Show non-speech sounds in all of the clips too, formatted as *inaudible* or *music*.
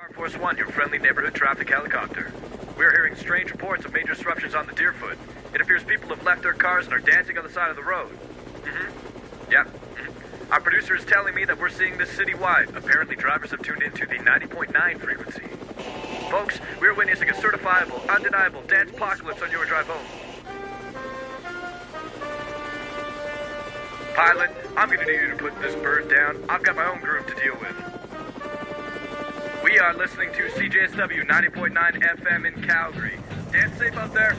Car Force One, your friendly neighborhood traffic helicopter. We're hearing strange reports of major disruptions on the Deerfoot. It appears people have left their cars and are dancing on the side of the road. Mm-hmm. Yep. mhm. Our producer is telling me that we're seeing this citywide. Apparently, drivers have tuned into the 90.9 frequency. Folks, we're witnessing a certifiable, undeniable dance apocalypse on your drive home. Pilot, I'm gonna need you to put this bird down. I've got my own groove to deal with. We are listening to CJSW 90.9 FM in Calgary. Dance safe out there.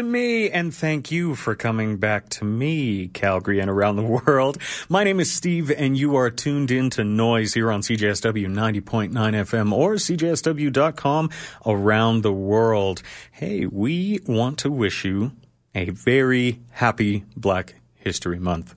To me. And thank you for coming back to me, Calgary and around the world. My name is Steve, and you are tuned in to Noise here on CJSW 90.9 FM or CJSW.com around the world. Hey, we want to wish you a very happy Black History Month.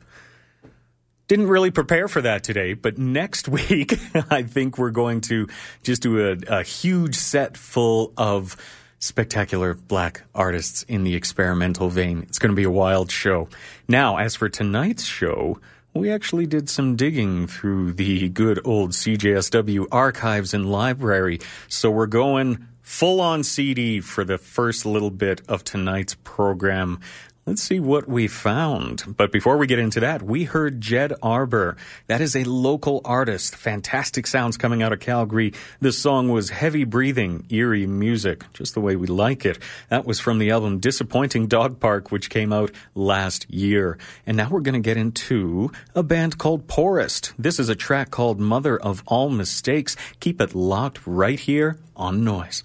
Didn't really prepare for that today, but next *laughs* week, I think we're going to just do a, a huge set full of spectacular black artists in the experimental vein. It's going to be a wild show. Now, as for tonight's show, we actually did some digging through the good old CJSW archives and library. So we're going full on CD for the first little bit of tonight's program. Let's see what we found. But before we get into that, we heard Jed Arbour. That is a local artist. Fantastic sounds coming out of Calgary. This song was heavy breathing, eerie music, just the way we like it. That was from the album Disappointing Dog Park, which came out last year. And now we're going to get into a band called Porest. This is a track called Mother of All Mistakes. Keep it locked right here on Noise.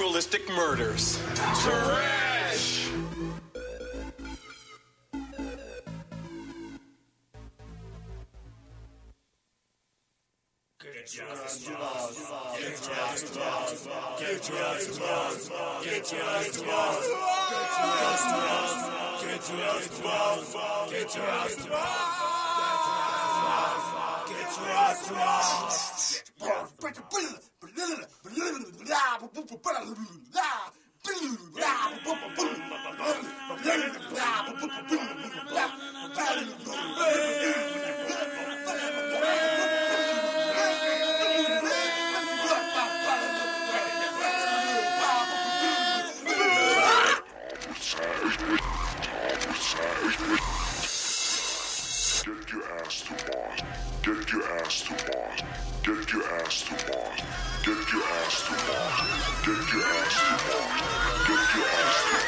Ritualistic murders. Trash! Ass to Mars. Get your ass to Mars. Get your ass to Mars. Get your ass to Mars. Get your ass to Mars.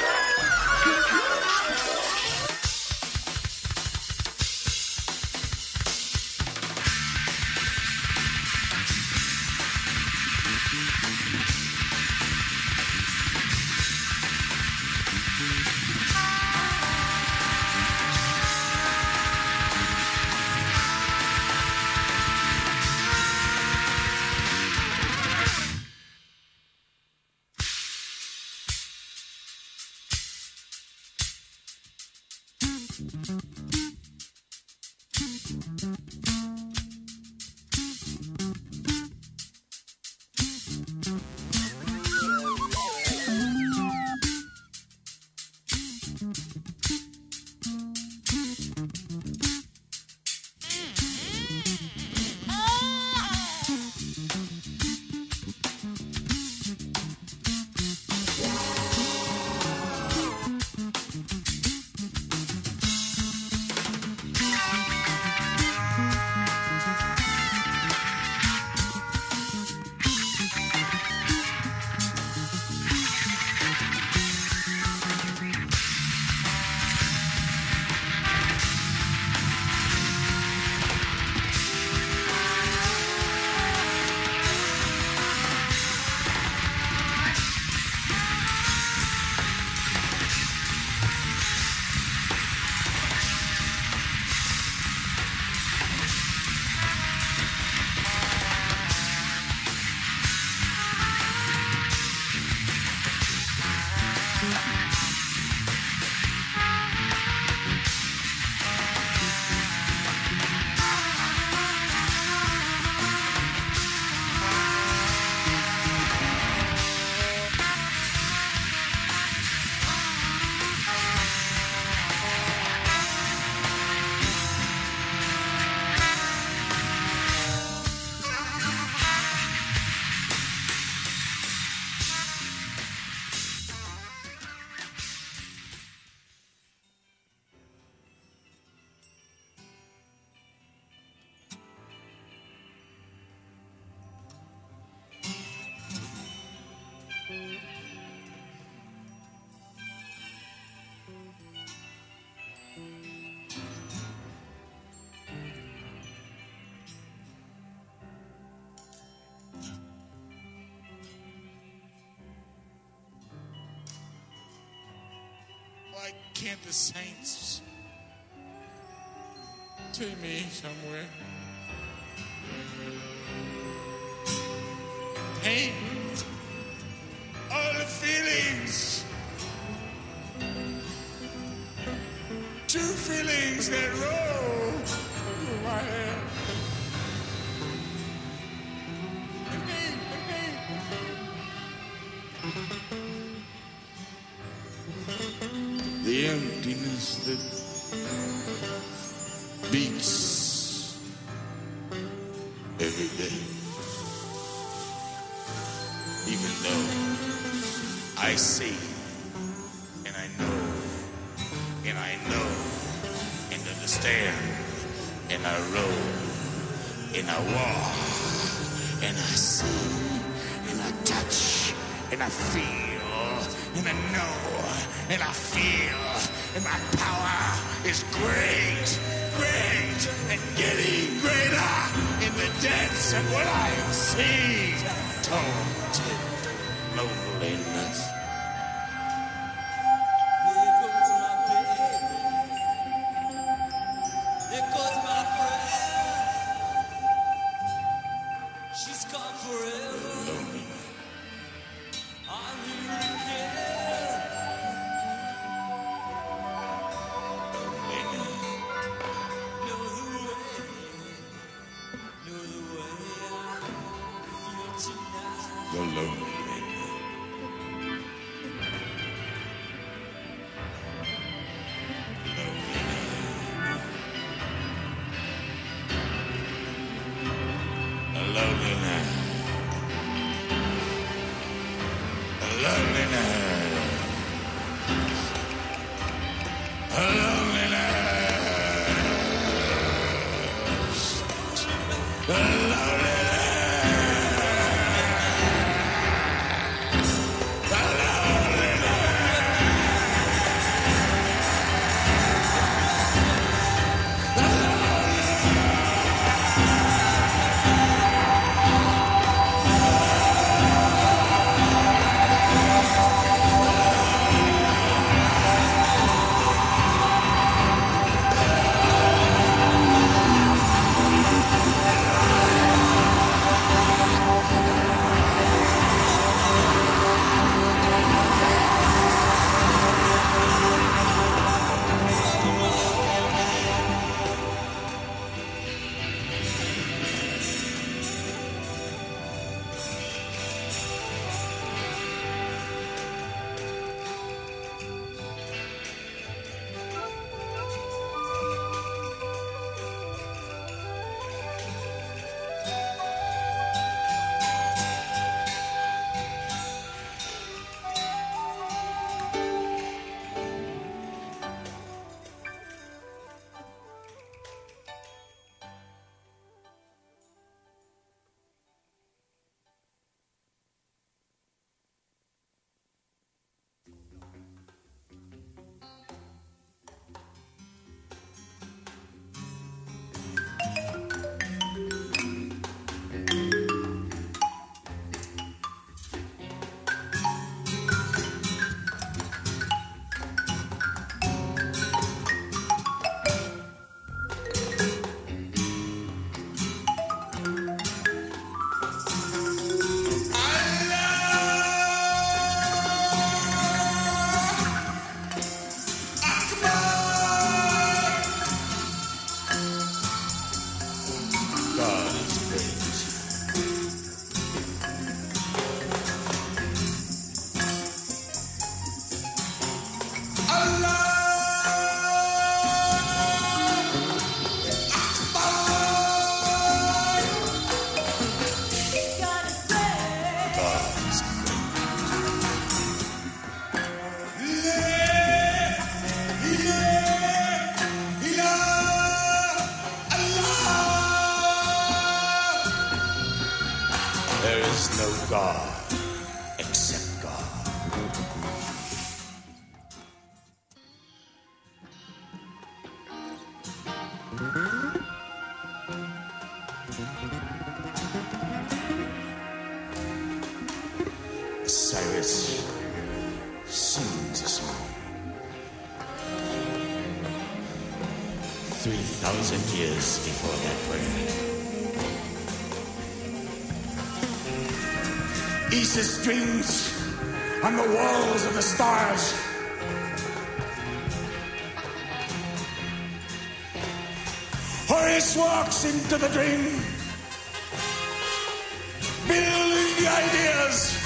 Why can't the saints take me somewhere? Pain, all the feelings, two feelings that roll and I walk and I see and I touch and I feel and I know and I feel and my power is great, great and getting greater in the depths of what I see. haunted Isis dreams on the walls of the stars. Horus walks into the dream, building the ideas,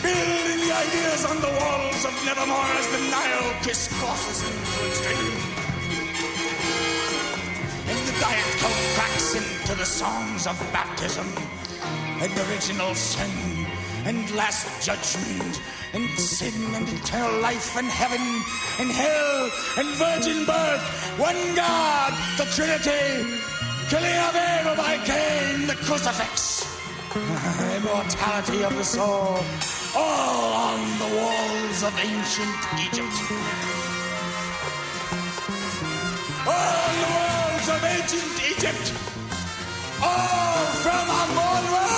building the ideas on the walls of Nevermore as the Nile crisscrosses into its dream. And the diet cracks into the songs of baptism and original sin and last judgment and sin and eternal life and heaven and hell and virgin birth. One God, the Trinity, killing of Abel by Cain, the crucifix, *laughs* immortality of the soul, all on the walls of ancient Egypt. All the walls of ancient Egypt. All from Amon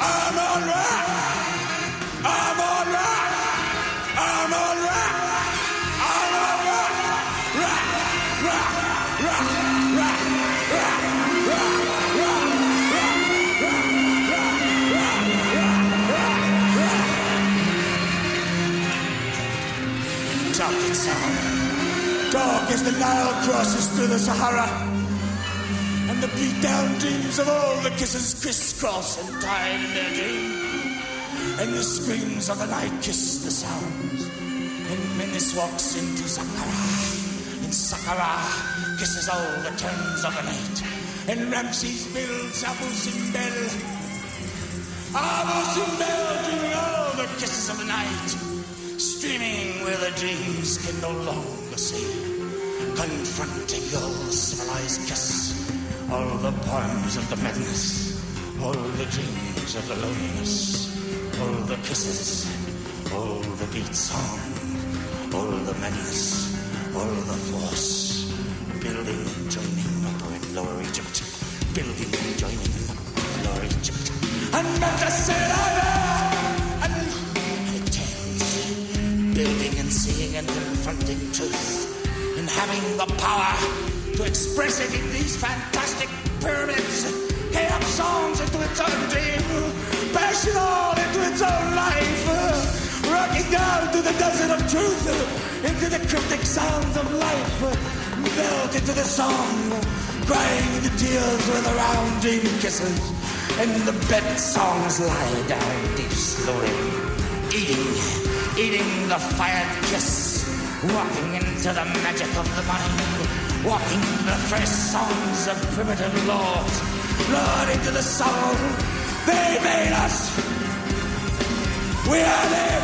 I'm alright. As the Nile crosses through the Sahara. And the beat down dreams of all the kisses crisscross and tied in their dream. And the screams of the night kiss the sounds. And Menace walks into Saqqara. And Saqqara kisses all the turns of the night. And Ramses builds Abu Simbel. Abu Simbel doing all the kisses of the night. Streaming where the dreams can no longer see. Confronting your civilized kiss. All the poems of the madness. All the dreams of the loneliness. All the kisses. All the beat song. All the madness. All the force. Building and joining upper and lower Egypt. Building and joining lower Egypt. And said, and it turns. Building and seeing and confronting truth. Having the power to express it in these fantastic pyramids. Chaos songs into its own dream. Passion all into its own life. Rocking down to the desert of truth. Into the cryptic sounds of life. Melt into the song. Crying the tears with the round dream kisses. And the bed songs lie down deep slowly. Eating, eating the fired kiss. Walking into the magic of the mind. Walking into the first songs of primitive lords. Lord into the soul. They made us. We are them.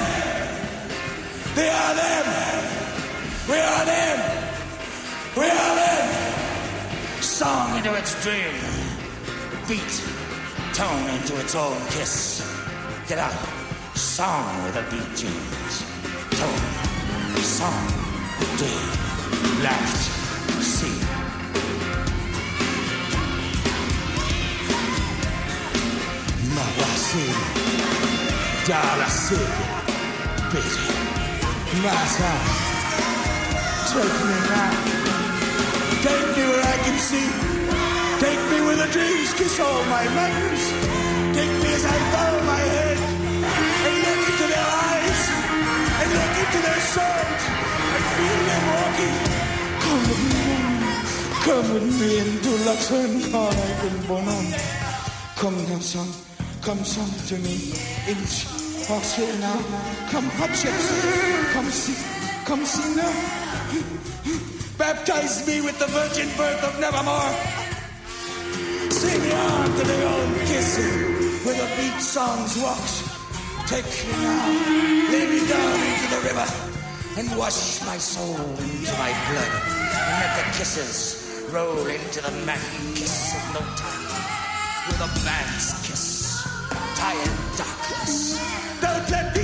They are them. We are them. We are them. Song into its dream. Beat. Tone into its own kiss. Get up. Song with a beat tunes. Tone. Song. Dream. Left. See. Mawasi. Dalasi. Baby. Massa. Take me now. Take me where I can see. Take me where the dreams kiss all my memories. Take me as I bow my head and look into their eyes and look into their souls Come with me, come with me into Luxon, all I've been born. Come now, son, come son to me. Walk straight now. Come hot chips, come see, come see now. Baptize me with the virgin birth of nevermore. Sing me on to the old kissing where the beat songs walks. Take me now, lay me down into the river and wash my soul into my blood. And let the kisses roll into the maddening kiss of no time. With a man's kiss, tired darkness. Don't let me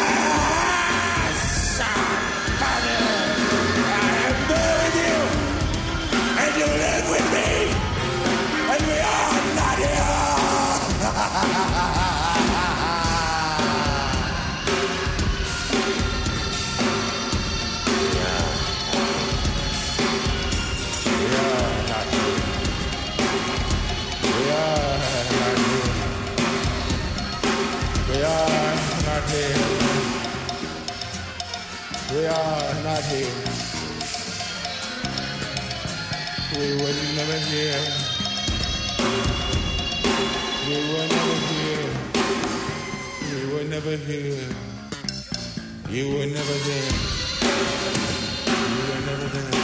We are not here. We were never here. We were never here. We were never here. You were never there. You were never there.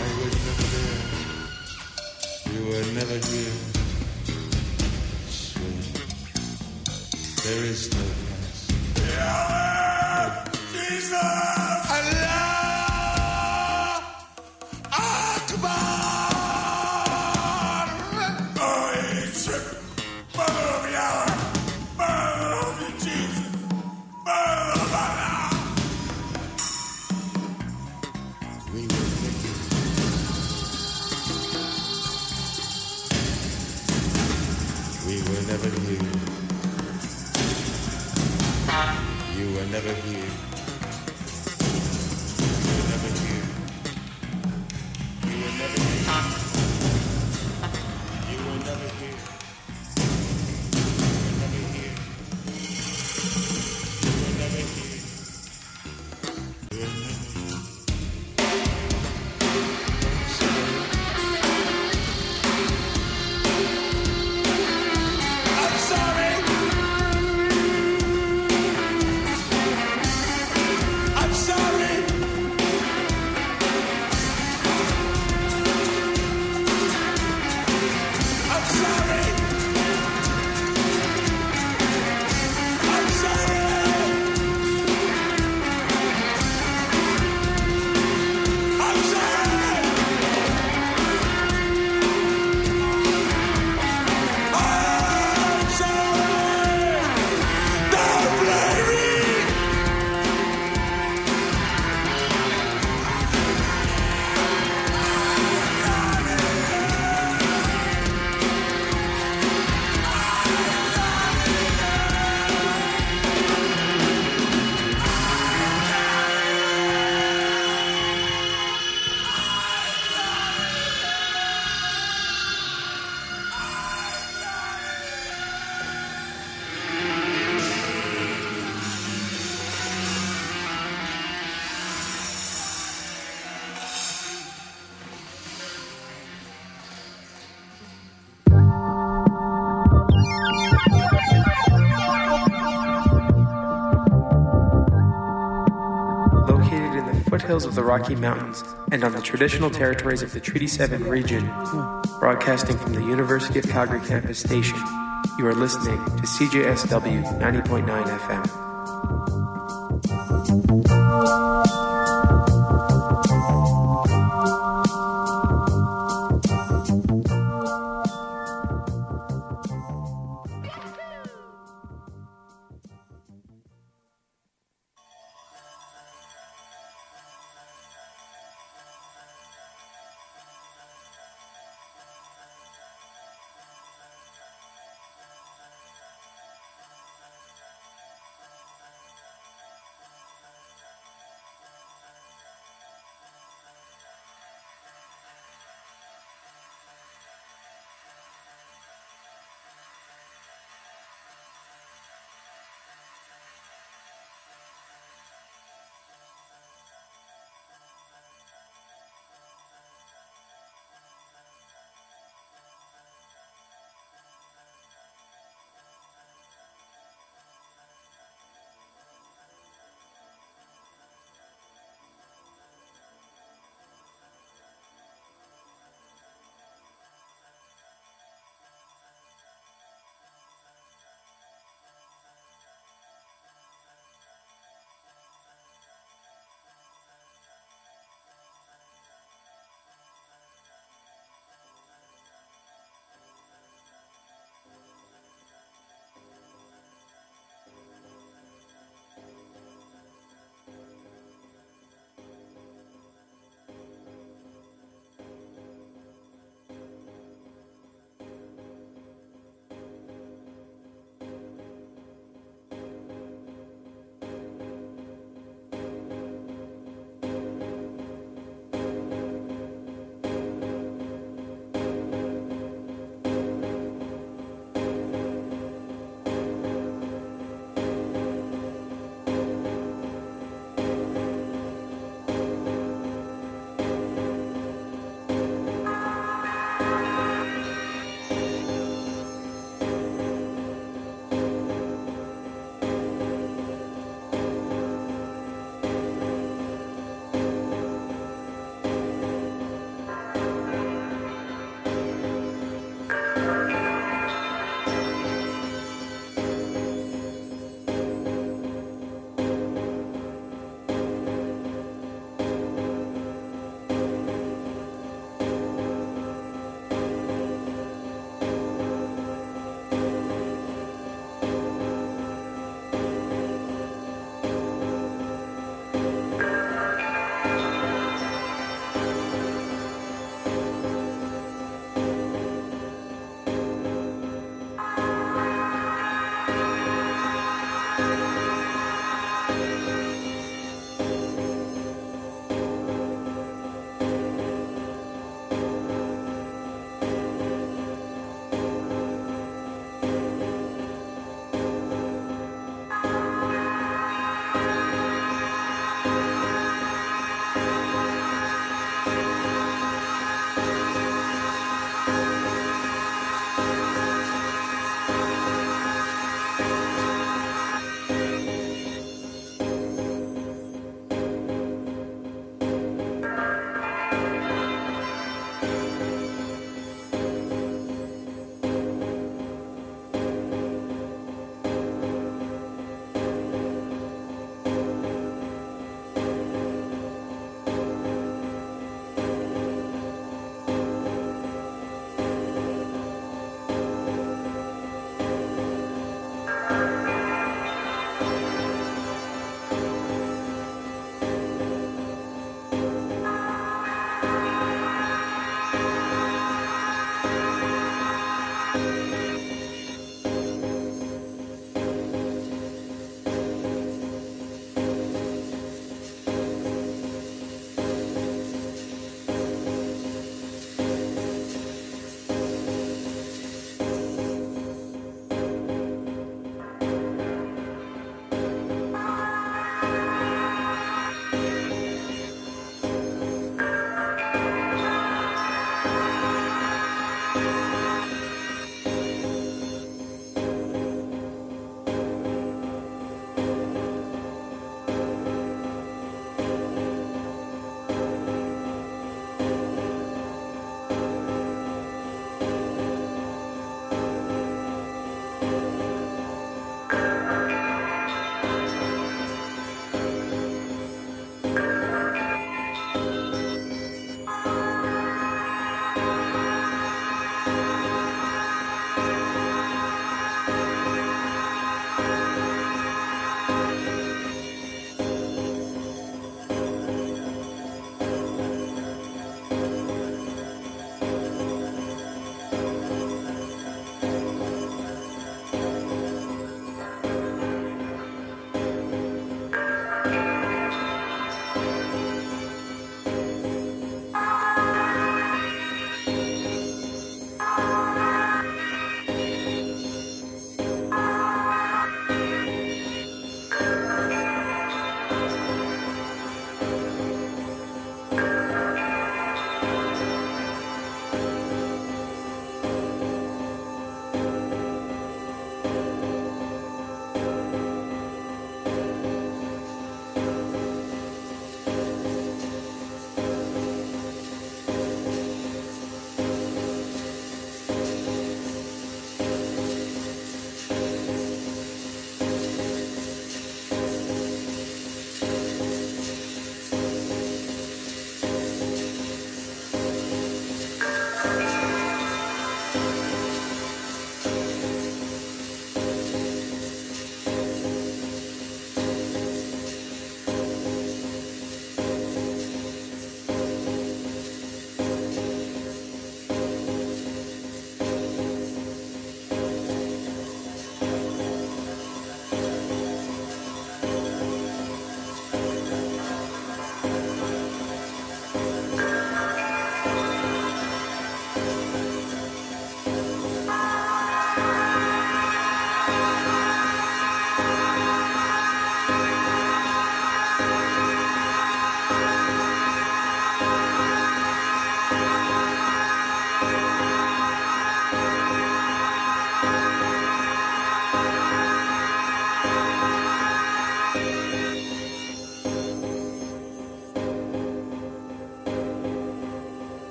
I was never there. You were never here. Sweet. There is no Jesus! Foothills of the Rocky Mountains and on the traditional territories of the Treaty 7 region, broadcasting from the University of Calgary campus station, you are listening to CJSW 90.9 FM.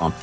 Um,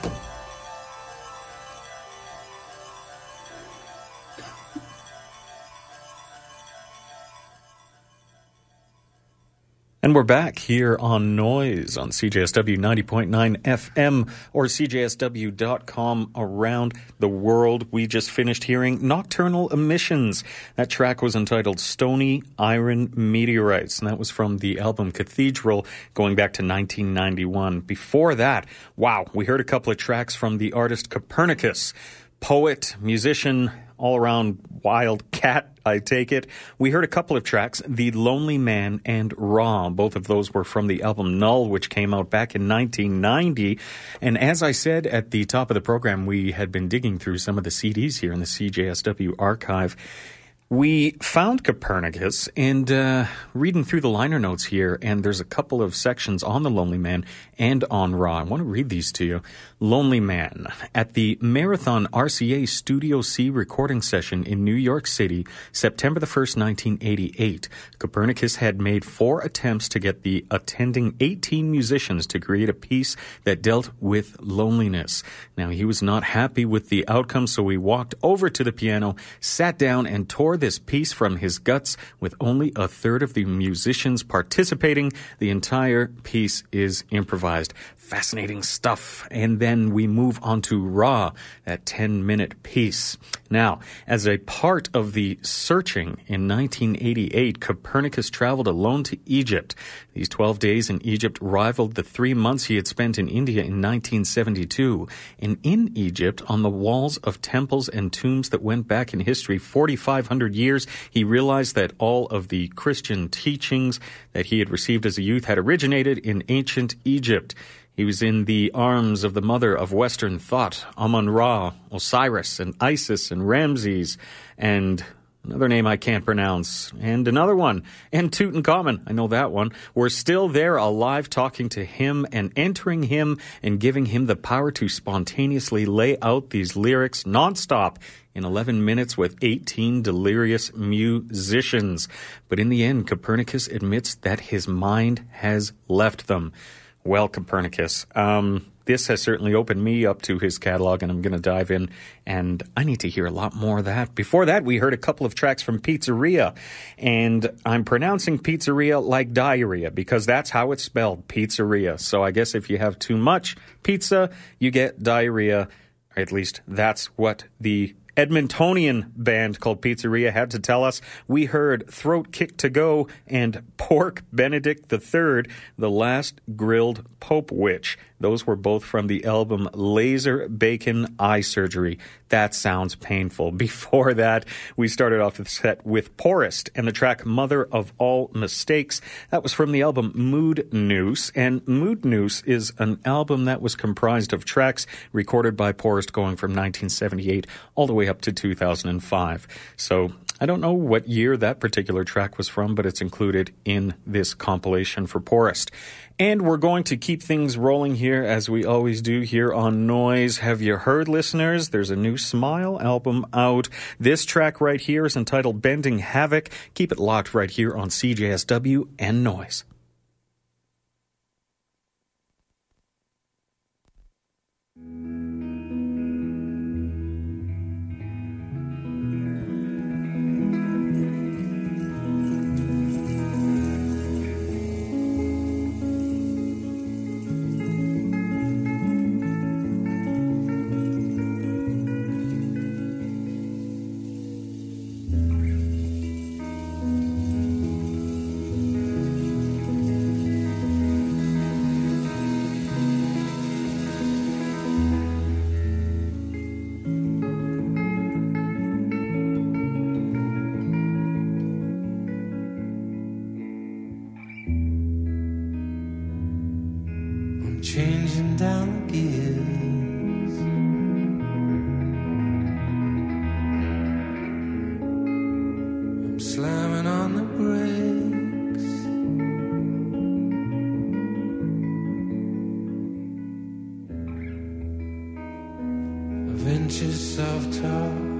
And we're back here on Noise on CJSW 90.9 FM or CJSW.com around the world. We just finished hearing Nocturnal Emissions. That track was entitled Stoney Iron Meteorites, and that was from the album Cathedral going back to 1991. Before that, wow, we heard a couple of tracks from the artist Copernicus, poet, musician, all around wild cat, I take it. We heard a couple of tracks, The Lonely Man and Ra. Both of those were from the album Null, which came out back in 1990. And as I said at the top of the program, we had been digging through some of the CDs here in the CJSW archive. We found Copernicus and uh, reading through the liner notes here, and there's a couple of sections on the Lonely Man and on Ra. I want to read these to you. Lonely Man. At the Marathon RCA Studio C recording session in New York City, September the 1st, 1988, Copernicus had made four attempts to get the attending 18 musicians to create a piece that dealt with loneliness. Now, he was not happy with the outcome, so he walked over to the piano, sat down, and tore this piece from his guts with only a third of the musicians participating. The entire piece is improvised. Fascinating stuff. And then we move on to Ra, that 10 minute piece. Now, as a part of the searching in 1988, Copernicus traveled alone to Egypt. These 12 days in Egypt rivaled the three months he had spent in India in 1972. And in Egypt, on the walls of temples and tombs that went back in history 4,500 years, he realized that all of the Christian teachings that he had received as a youth had originated in ancient Egypt. He was in the arms of the mother of Western thought, Amun Ra, Osiris, and Isis, and Ramses, and another name I can't pronounce, and another one, and Tutankhamun, I know that one, were still there alive talking to him and entering him and giving him the power to spontaneously lay out these lyrics nonstop in 11 minutes with 18 delirious musicians. But in the end, Copernicus admits that his mind has left them. Well, Copernicus, um, this has certainly opened me up to his catalog, and I'm going to dive in, and I need to hear a lot more of that. Before that, we heard a couple of tracks from Pizzarrhea, and I'm pronouncing Pizzarrhea like diarrhea because that's how it's spelled, Pizzarrhea. So I guess if you have too much pizza, you get diarrhea. At least that's what the Edmontonian band called Pizzarrhea had to tell us. We heard Throat Kick to Go and Pork Benedict III, The Last Grilled Pope-wich. Those were both from the album Laser Bacon Eye Surgery. That sounds painful. *laughs* Before that, we started off the set with Porest and the track Mother of All Mistakes. That was from the album Mood Noose. And Mood Noose is an album that was comprised of tracks recorded by Porest going from 1978 all the way up to 2005. So I don't know what year that particular track was from, but it's included in this compilation for Porest. And we're going to keep things rolling here as we always do here on Noise. Have you heard, listeners? There's a new Smile album out. This track right here is entitled Bending Havoc. Keep it locked right here on CJSW and Noise. Inches self-taught from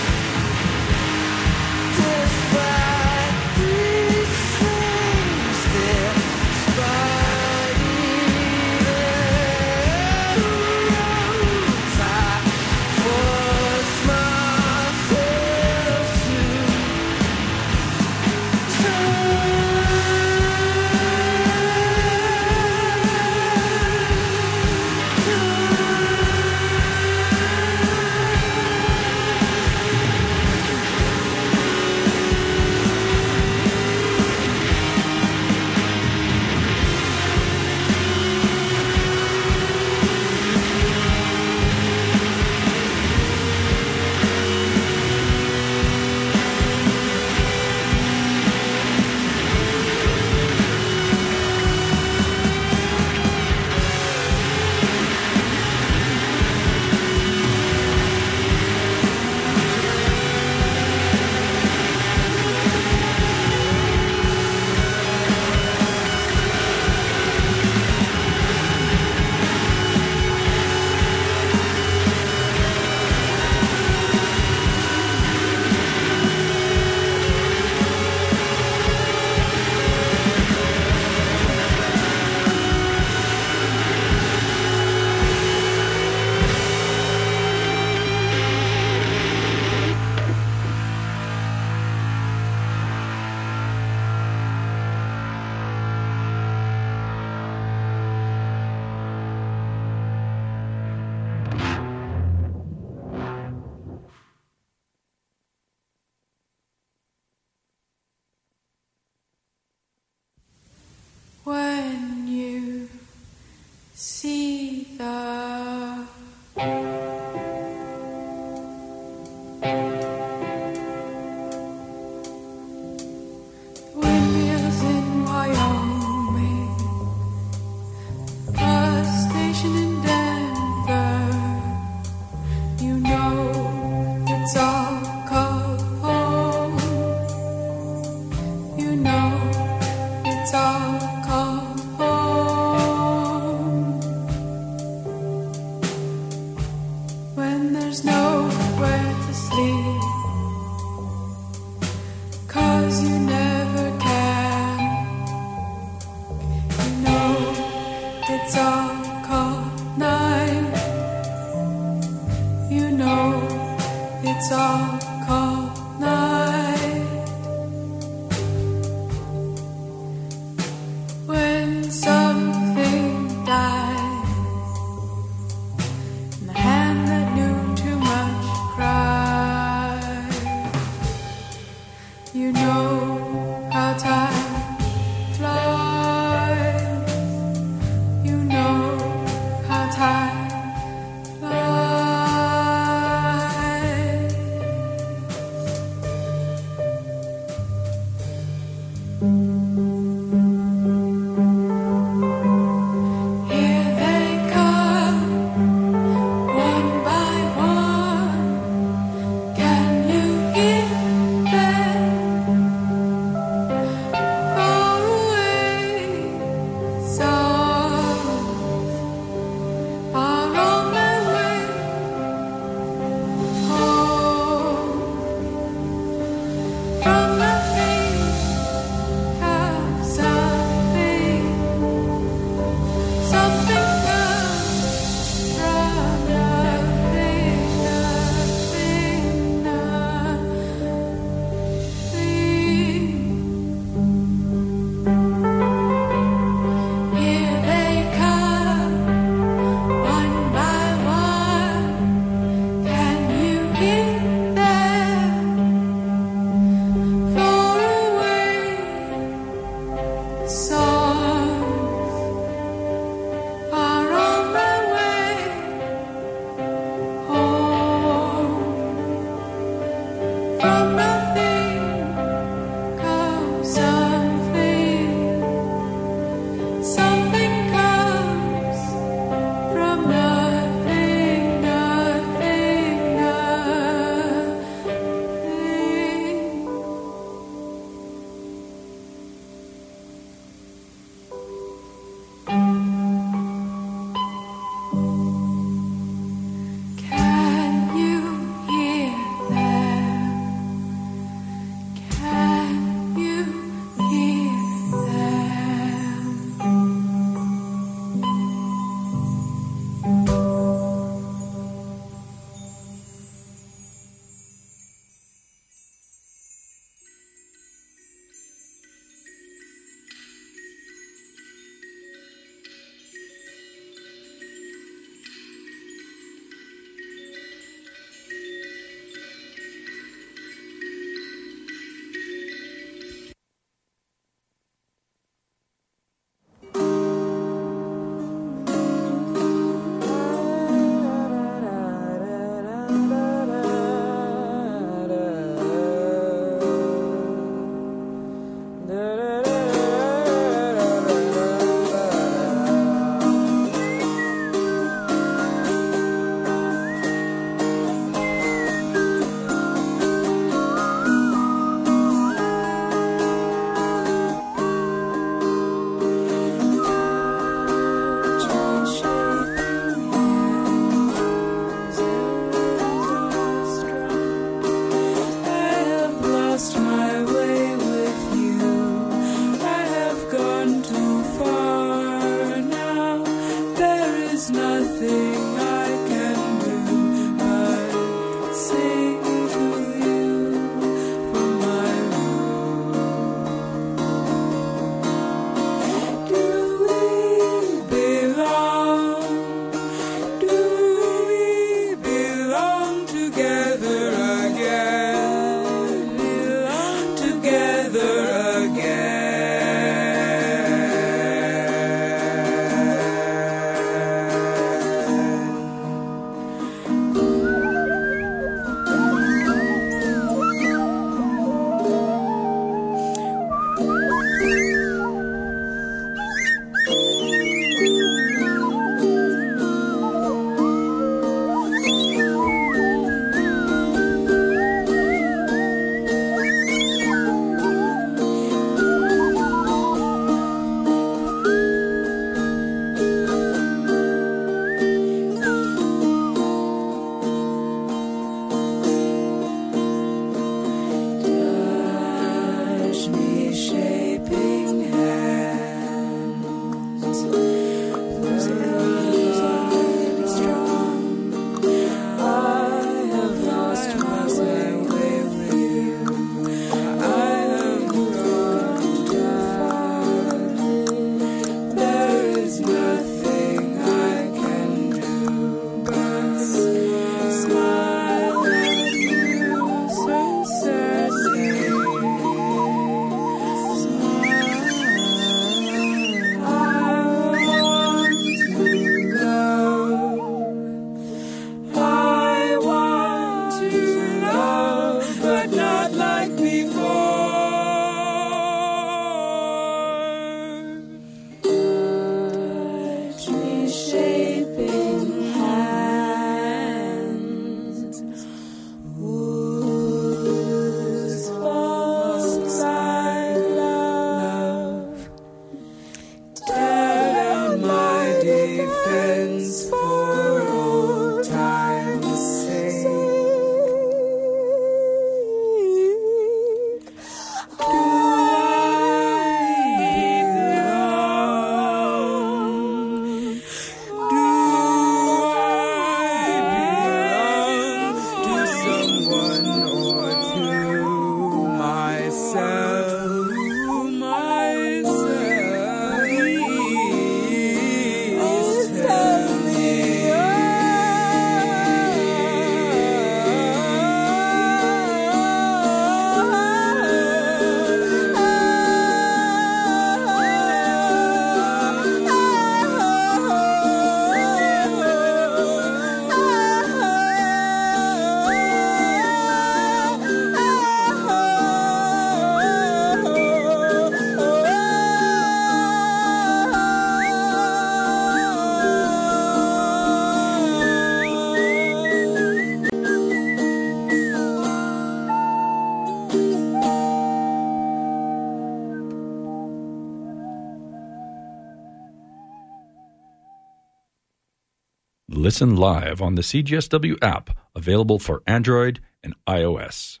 Listen live on the CJSW app, available for Android and iOS.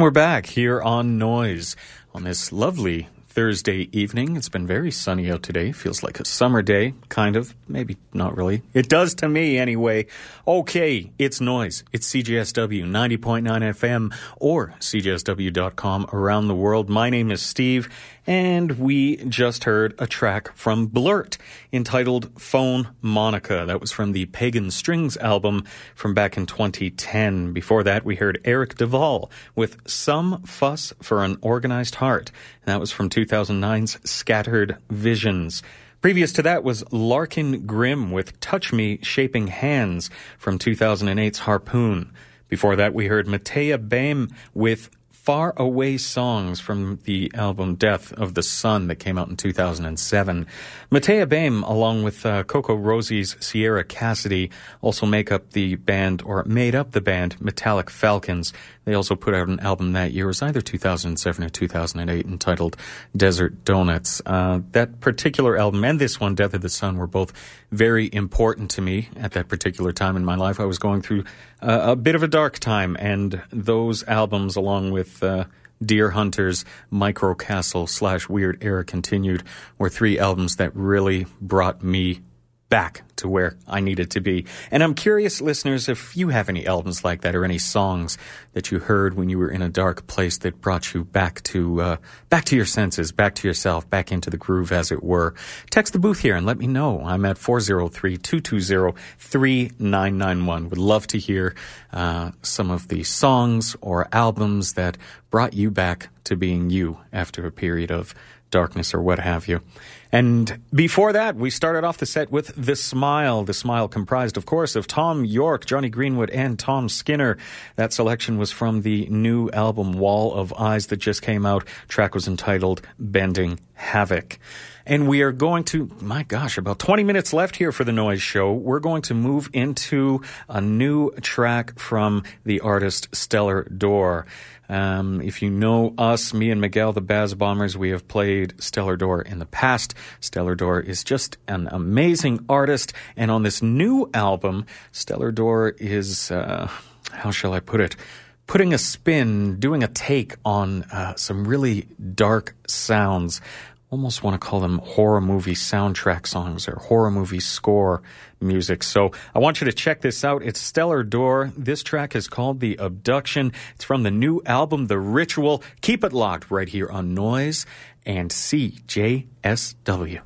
And we're back here on Noise on this lovely Thursday evening. It's been very sunny out today. Feels like a summer day, kind of. Maybe not really. It does to me anyway. Okay, it's Noise. It's CJSW 90.9 FM or CJSW.com around the world. My name is Steve, and we just heard a track from Blurt entitled Phone Monica. That was from the Pagan Strings album from back in 2010. Before that, we heard Erik De Vahl with Some Fuss for an Organized Heart. And that was from 2009's Scattered Visions. Previous to that was Larkin Grimm with Touch Me Shaping Hands from 2008's Harpoon. Before that, we heard Matteah Baim with Far Away Songs from the album Death of the Sun that came out in 2007. Matteah Baim, along with uh, CocoRosie's Sierra Casady, also make up the band, or made up the band Metallic Falcons. They also put out an album that year, it was either 2007 or 2008, entitled Desert Donuts. Uh, that particular album and this one, Death of the Sun, were both very important to me at that particular time in my life. I was going through uh, a bit of a dark time, and those albums, along with uh, Deerhunter's, Micro Castle slash Weird Era Continued, were three albums that really brought me back to where I needed to be. And I'm curious, listeners, if you have any albums like that or any songs that you heard when you were in a dark place that brought you back to uh, back to your senses, back to yourself, back into the groove, as it were. Text the booth here and let me know. I'm at 403-220-3991. Would love to hear uh, some of the songs or albums that brought you back to being you after a period of darkness or what have you. And before that, we started off the set with The Smile. The Smile comprised, of course, of Thom Yorke, Jonny Greenwood, and Tom Skinner. That selection was from the new album Wall of Eyes that just came out. Track was entitled Bending Havoc. And we are going to, my gosh, about 20 minutes left here for the Noise Show. We're going to move into a new track from the artist Stellar Door. Um, if you know us, me and Miguel, the Baz Bombers, we have played Stellar Door in the past. Stellar Door is just an amazing artist. And on this new album, Stellar Door is, uh, how shall I put it? Putting a spin, doing a take on uh, some really dark sounds almost want to call them horror movie soundtrack songs or horror movie score music. So I want you to check this out. It's Stellar Door. This track is called The Abduction. It's from the new album, The Ritual. Keep it locked right here on Noise and CJSW.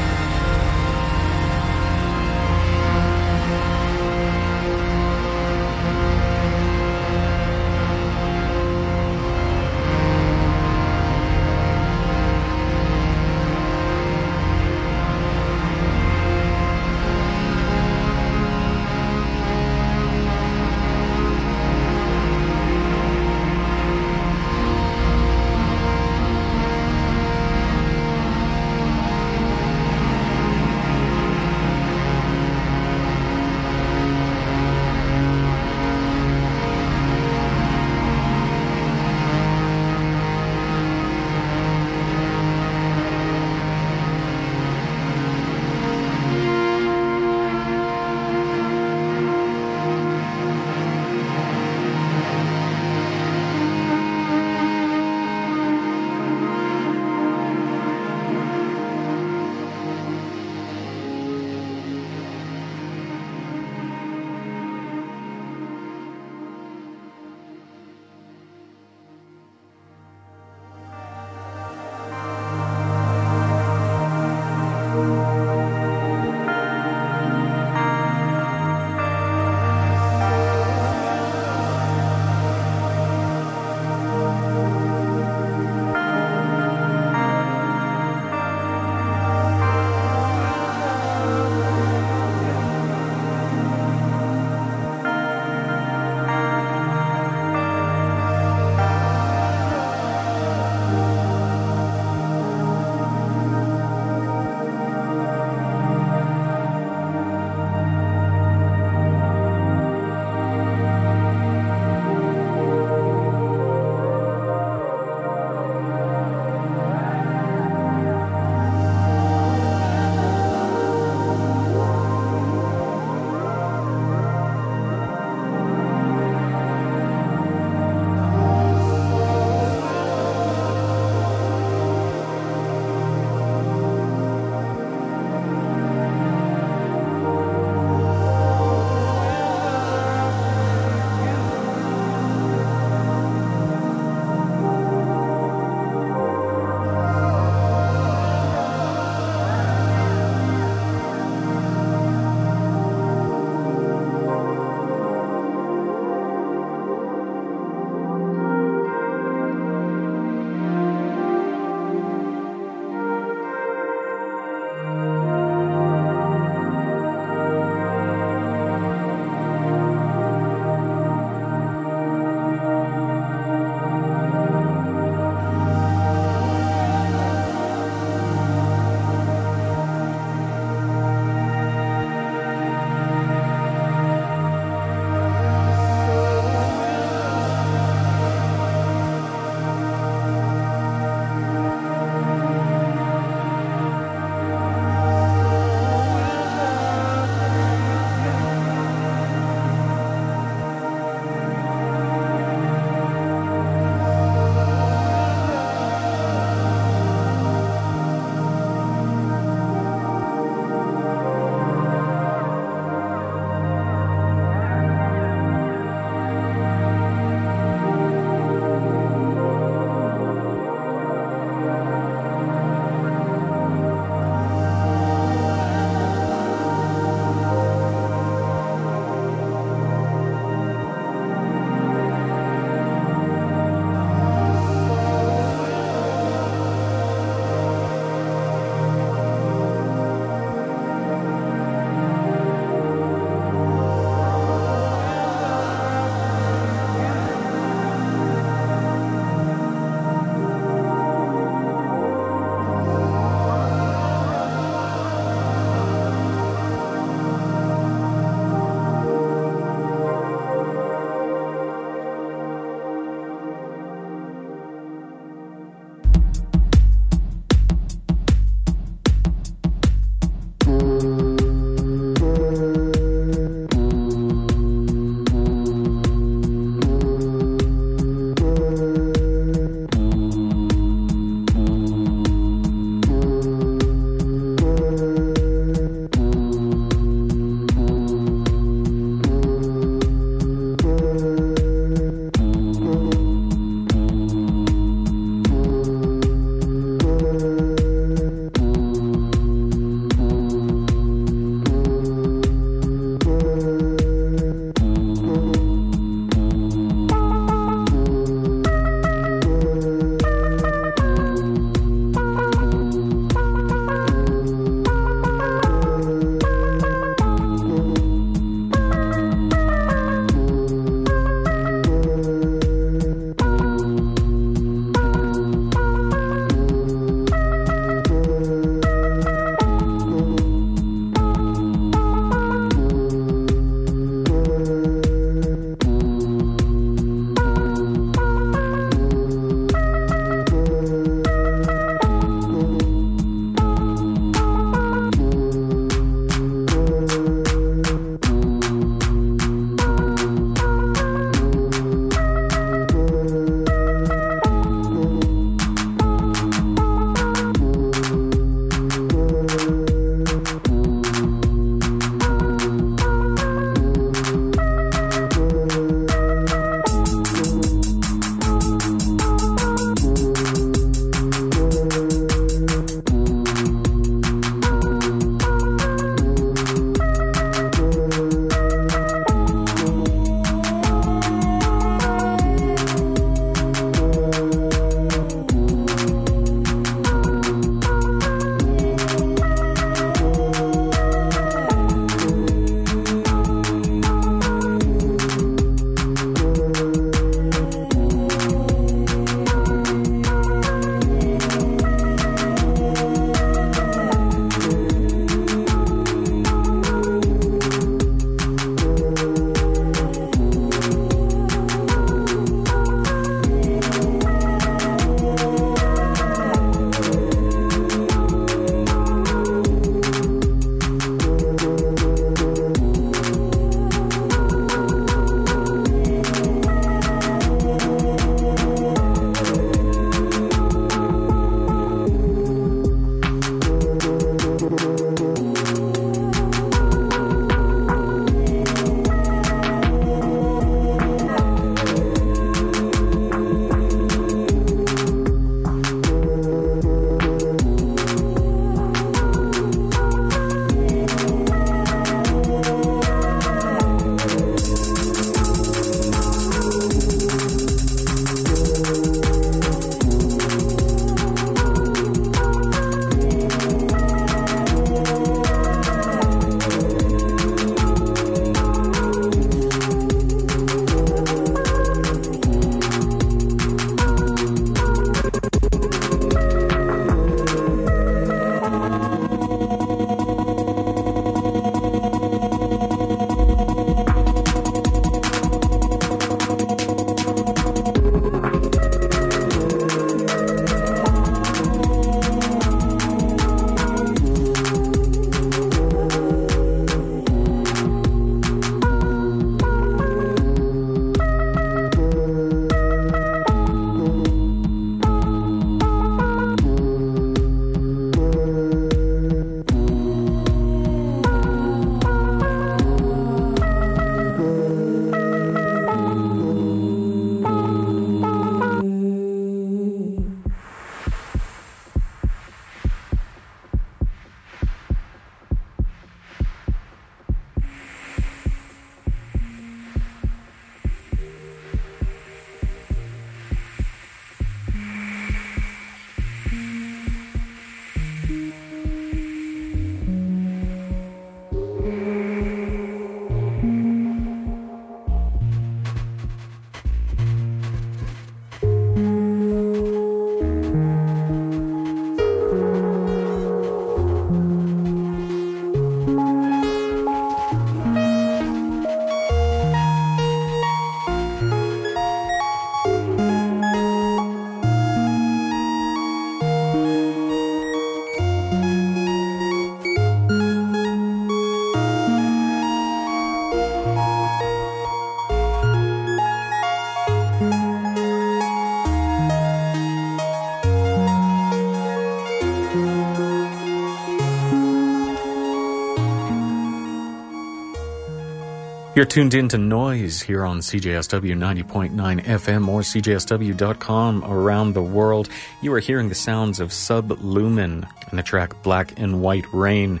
You're tuned in to Noise here on CJSW 90.9 FM or CJSW.com around the world. You are hearing the sounds of sub lumen and the track Black and White Rain.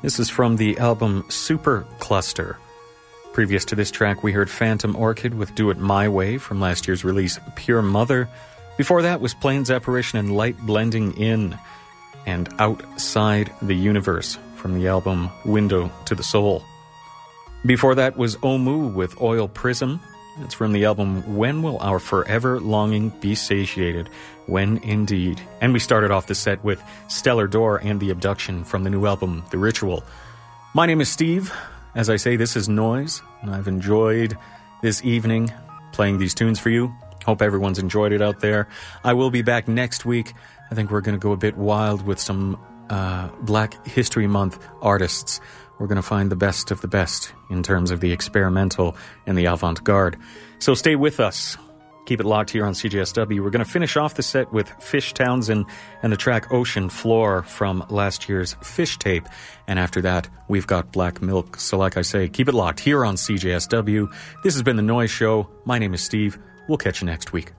This is from the album Super Cluster. Previous to this track, we heard Phantom Orchid with Do It My Way from last year's release Pure Mother. Before that was Plains Apparition and Light Blending In and Outside the Universe from the album Window to the Soul. Before that was Ohmu with Oil Prism. It's from the album When Will Our Forever Longing Be Satiated? When Indeed. And we started off the set with Stellar Door and The Abduction from the new album The Ritual. My name is Steve. As I say, this is Noise, and I've enjoyed this evening playing these tunes for you. Hope everyone's enjoyed it out there. I will be back next week. I think we're going to go a bit wild with some uh, Black History Month artists we're going to find the best of the best in terms of the experimental and the avant garde. So stay with us. Keep it locked here on CJSW. We're going to finish off the set with Fishe Townsen and the track Ocean Floor from last year's Fish Tape. And after that, we've got Black Milk. So, like I say, keep it locked here on CJSW. This has been The Noise Show. My name is Steve. We'll catch you next week.